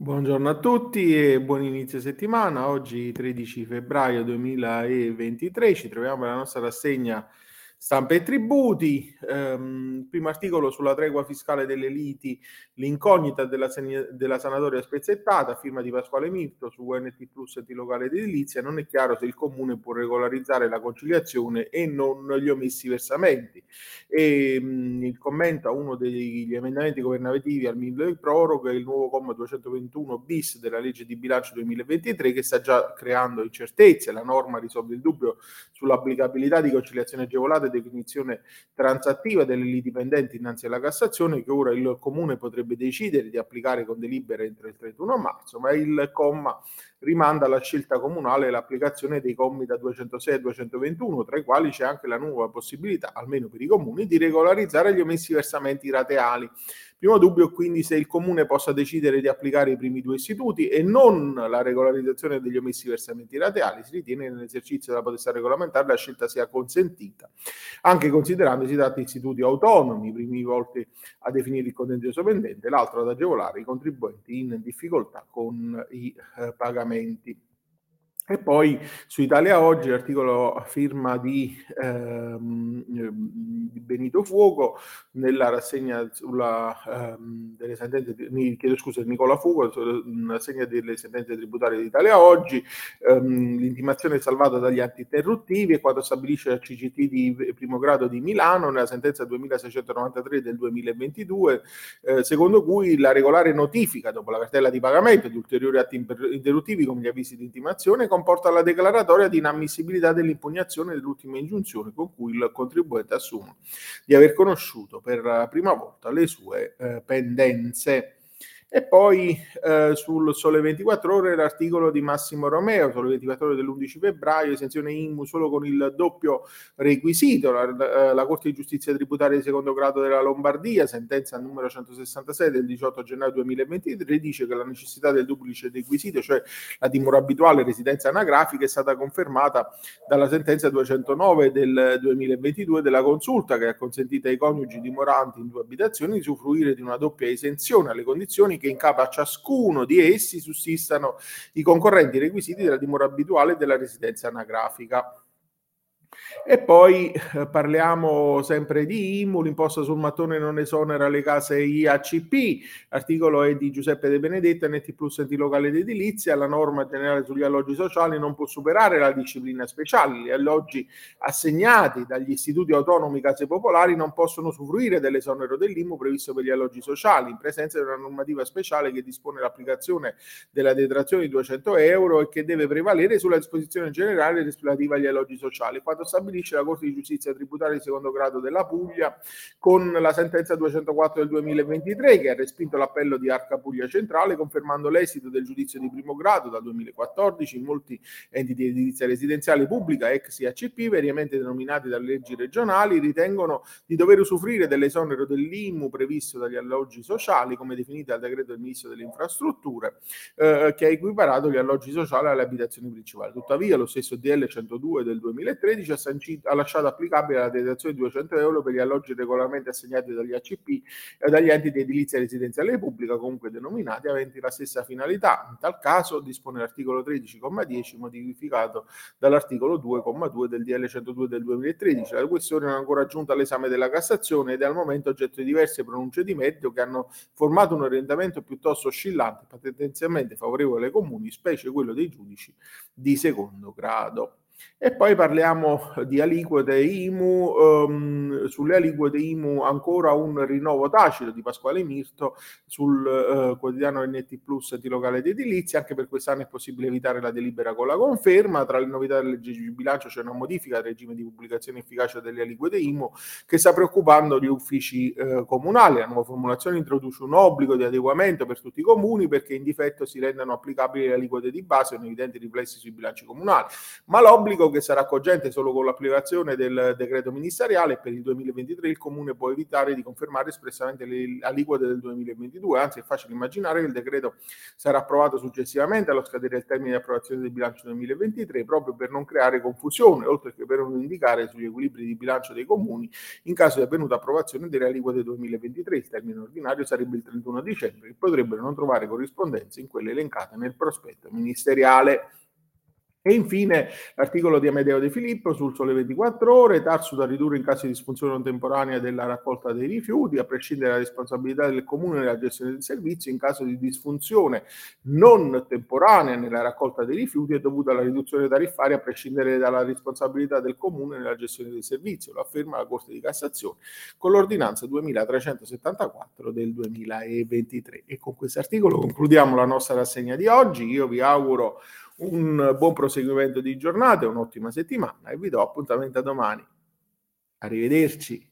Buongiorno a tutti e buon inizio settimana. Oggi 13 febbraio 2023 ci troviamo nella nostra rassegna Stampa e tributi, ehm, primo articolo sulla tregua fiscale delle liti, l'incognita della, della sanatoria spezzettata, firma di Pasquale Mirto su UNT Plus e di locale edilizia, non è chiaro se il comune può regolarizzare la conciliazione e non gli omessi versamenti. E, mh, il commento a uno degli emendamenti governativi al mille proroga il nuovo comma 221 bis della legge di bilancio 2023 che sta già creando incertezze, la norma risolve il dubbio sull'applicabilità di conciliazione agevolata definizione transattiva delle liti pendenti innanzi alla Cassazione che ora il Comune potrebbe decidere di applicare con delibera entro il 31 marzo, ma il comma rimanda alla scelta comunale l'applicazione dei commi da 206 a 221, tra i quali c'è anche la nuova possibilità, almeno per i comuni, di regolarizzare gli omessi versamenti rateali. Primo dubbio quindi se il comune possa decidere di applicare i primi due istituti e non la regolarizzazione degli omessi versamenti rateali. Si ritiene che nell'esercizio della potestà regolamentare la scelta sia consentita, anche considerando si tratta di istituti autonomi, i primi volti a definire il contenzioso pendente, l'altro ad agevolare i contribuenti in difficoltà con i eh, pagamenti. E poi su Italia Oggi, l'articolo firma di, ehm, di, Benito Fuoco nella rassegna sulla, ehm, delle sentenze, chiedo scusa, Nicola Fuoco, sulla rassegna delle sentenze tributarie di Italia Oggi, ehm, l'intimazione salvata dagli antinterruttivi e quando stabilisce la CGT di primo grado di Milano nella sentenza 2693 del 2022, eh, secondo cui la regolare notifica dopo la cartella di pagamento di ulteriori atti interruttivi come gli avvisi di intimazione comporta la declaratoria di inammissibilità dell'impugnazione dell'ultima ingiunzione con cui il contribuente assume di aver conosciuto per la prima volta le sue eh, pendenze. E poi eh, sul Sole 24 Ore l'articolo di Massimo Romeo, Sole 24 Ore dell'11 febbraio, esenzione IMU solo con il doppio requisito. La, eh, la, Corte di Giustizia Tributaria di secondo grado della Lombardia, sentenza numero 166 del 18 gennaio 2023, dice che la necessità del duplice requisito, cioè la dimora abituale residenza anagrafica, è stata confermata dalla sentenza 209 del 2022 della Consulta, che ha consentito ai coniugi dimoranti in due abitazioni di usufruire di una doppia esenzione alle condizioni che in capo a ciascuno di essi sussistano i concorrenti requisiti della dimora abituale della residenza anagrafica. E poi eh, parliamo sempre di IMU, l'imposta sul mattone non esonera le case IACP, l'articolo è di Giuseppe De Benedetta, NT Plus enti locale d'edilizia, la norma generale sugli alloggi sociali non può superare la disciplina speciale, gli alloggi assegnati dagli istituti autonomi case popolari non possono usufruire dell'esonero dell'IMU previsto per gli alloggi sociali, in presenza di una normativa speciale che dispone l'applicazione della detrazione di 200 euro e che deve prevalere sulla disposizione generale relativa agli alloggi sociali. Stabilisce la Corte di Giustizia tributaria di secondo grado della Puglia con la sentenza 204 del 2023 che ha respinto l'appello di Arca Puglia Centrale confermando l'esito del giudizio di primo grado dal 2014 in molti enti di edilizia residenziale pubblica ex IACP variamente denominati dalle leggi regionali ritengono di dover usufruire dell'esonero dell'IMU previsto dagli alloggi sociali come definiti dal decreto del Ministro delle Infrastrutture eh, che ha equiparato gli alloggi sociali alle abitazioni principali. Tuttavia lo stesso DL 102 del 2013 ha sancito, ha lasciato applicabile la detrazione di 200 euro per gli alloggi regolarmente assegnati dagli ACP e dagli enti di edilizia residenziale pubblica, comunque denominati, aventi la stessa finalità. In tal caso dispone l'articolo 13,10 modificato dall'articolo 2,2 del DL 102 del 2013. La questione non è ancora giunta all'esame della Cassazione ed è al momento oggetto di diverse pronunce di merito che hanno formato un orientamento piuttosto oscillante, potenzialmente favorevole ai comuni, specie quello dei giudici di secondo grado. E poi parliamo di aliquote IMU, um, sulle aliquote IMU ancora un rinnovo tacito di Pasquale Mirto sul uh, quotidiano NT Plus di locale di edilizia, anche per quest'anno è possibile evitare la delibera con la conferma, tra le novità della legge di bilancio c'è una modifica al regime di pubblicazione efficace delle aliquote IMU che sta preoccupando gli uffici uh, comunali, la nuova formulazione introduce un obbligo di adeguamento per tutti i comuni perché in difetto si rendano applicabili le aliquote di base con evidenti riflessi sui bilanci comunali, ma l'obbligo obbligo che sarà cogente solo con l'applicazione del decreto ministeriale per il 2023 il Comune può evitare di confermare espressamente le aliquote del 2022, anzi è facile immaginare che il decreto sarà approvato successivamente allo scadere il termine di approvazione del bilancio 2023 proprio per non creare confusione, oltre che per non indicare sugli equilibri di bilancio dei comuni in caso di avvenuta approvazione delle aliquote 2023. Il termine ordinario sarebbe il 31 dicembre e potrebbero non trovare corrispondenze in quelle elencate nel prospetto ministeriale. E infine l'articolo di Amedeo De Filippo sul Sole 24 Ore, Tarsu da ridurre in caso di disfunzione non temporanea della raccolta dei rifiuti, a prescindere dalla responsabilità del comune nella gestione del servizio, in caso di disfunzione non temporanea nella raccolta dei rifiuti è dovuta alla riduzione tariffaria, a prescindere dalla responsabilità del comune nella gestione del servizio, lo afferma la Corte di Cassazione con l'ordinanza 2374 del 2023. E con questo articolo concludiamo la nostra rassegna di oggi. Io vi auguro un buon proseguimento di giornata, un'ottima settimana e vi do appuntamento a domani. Arrivederci.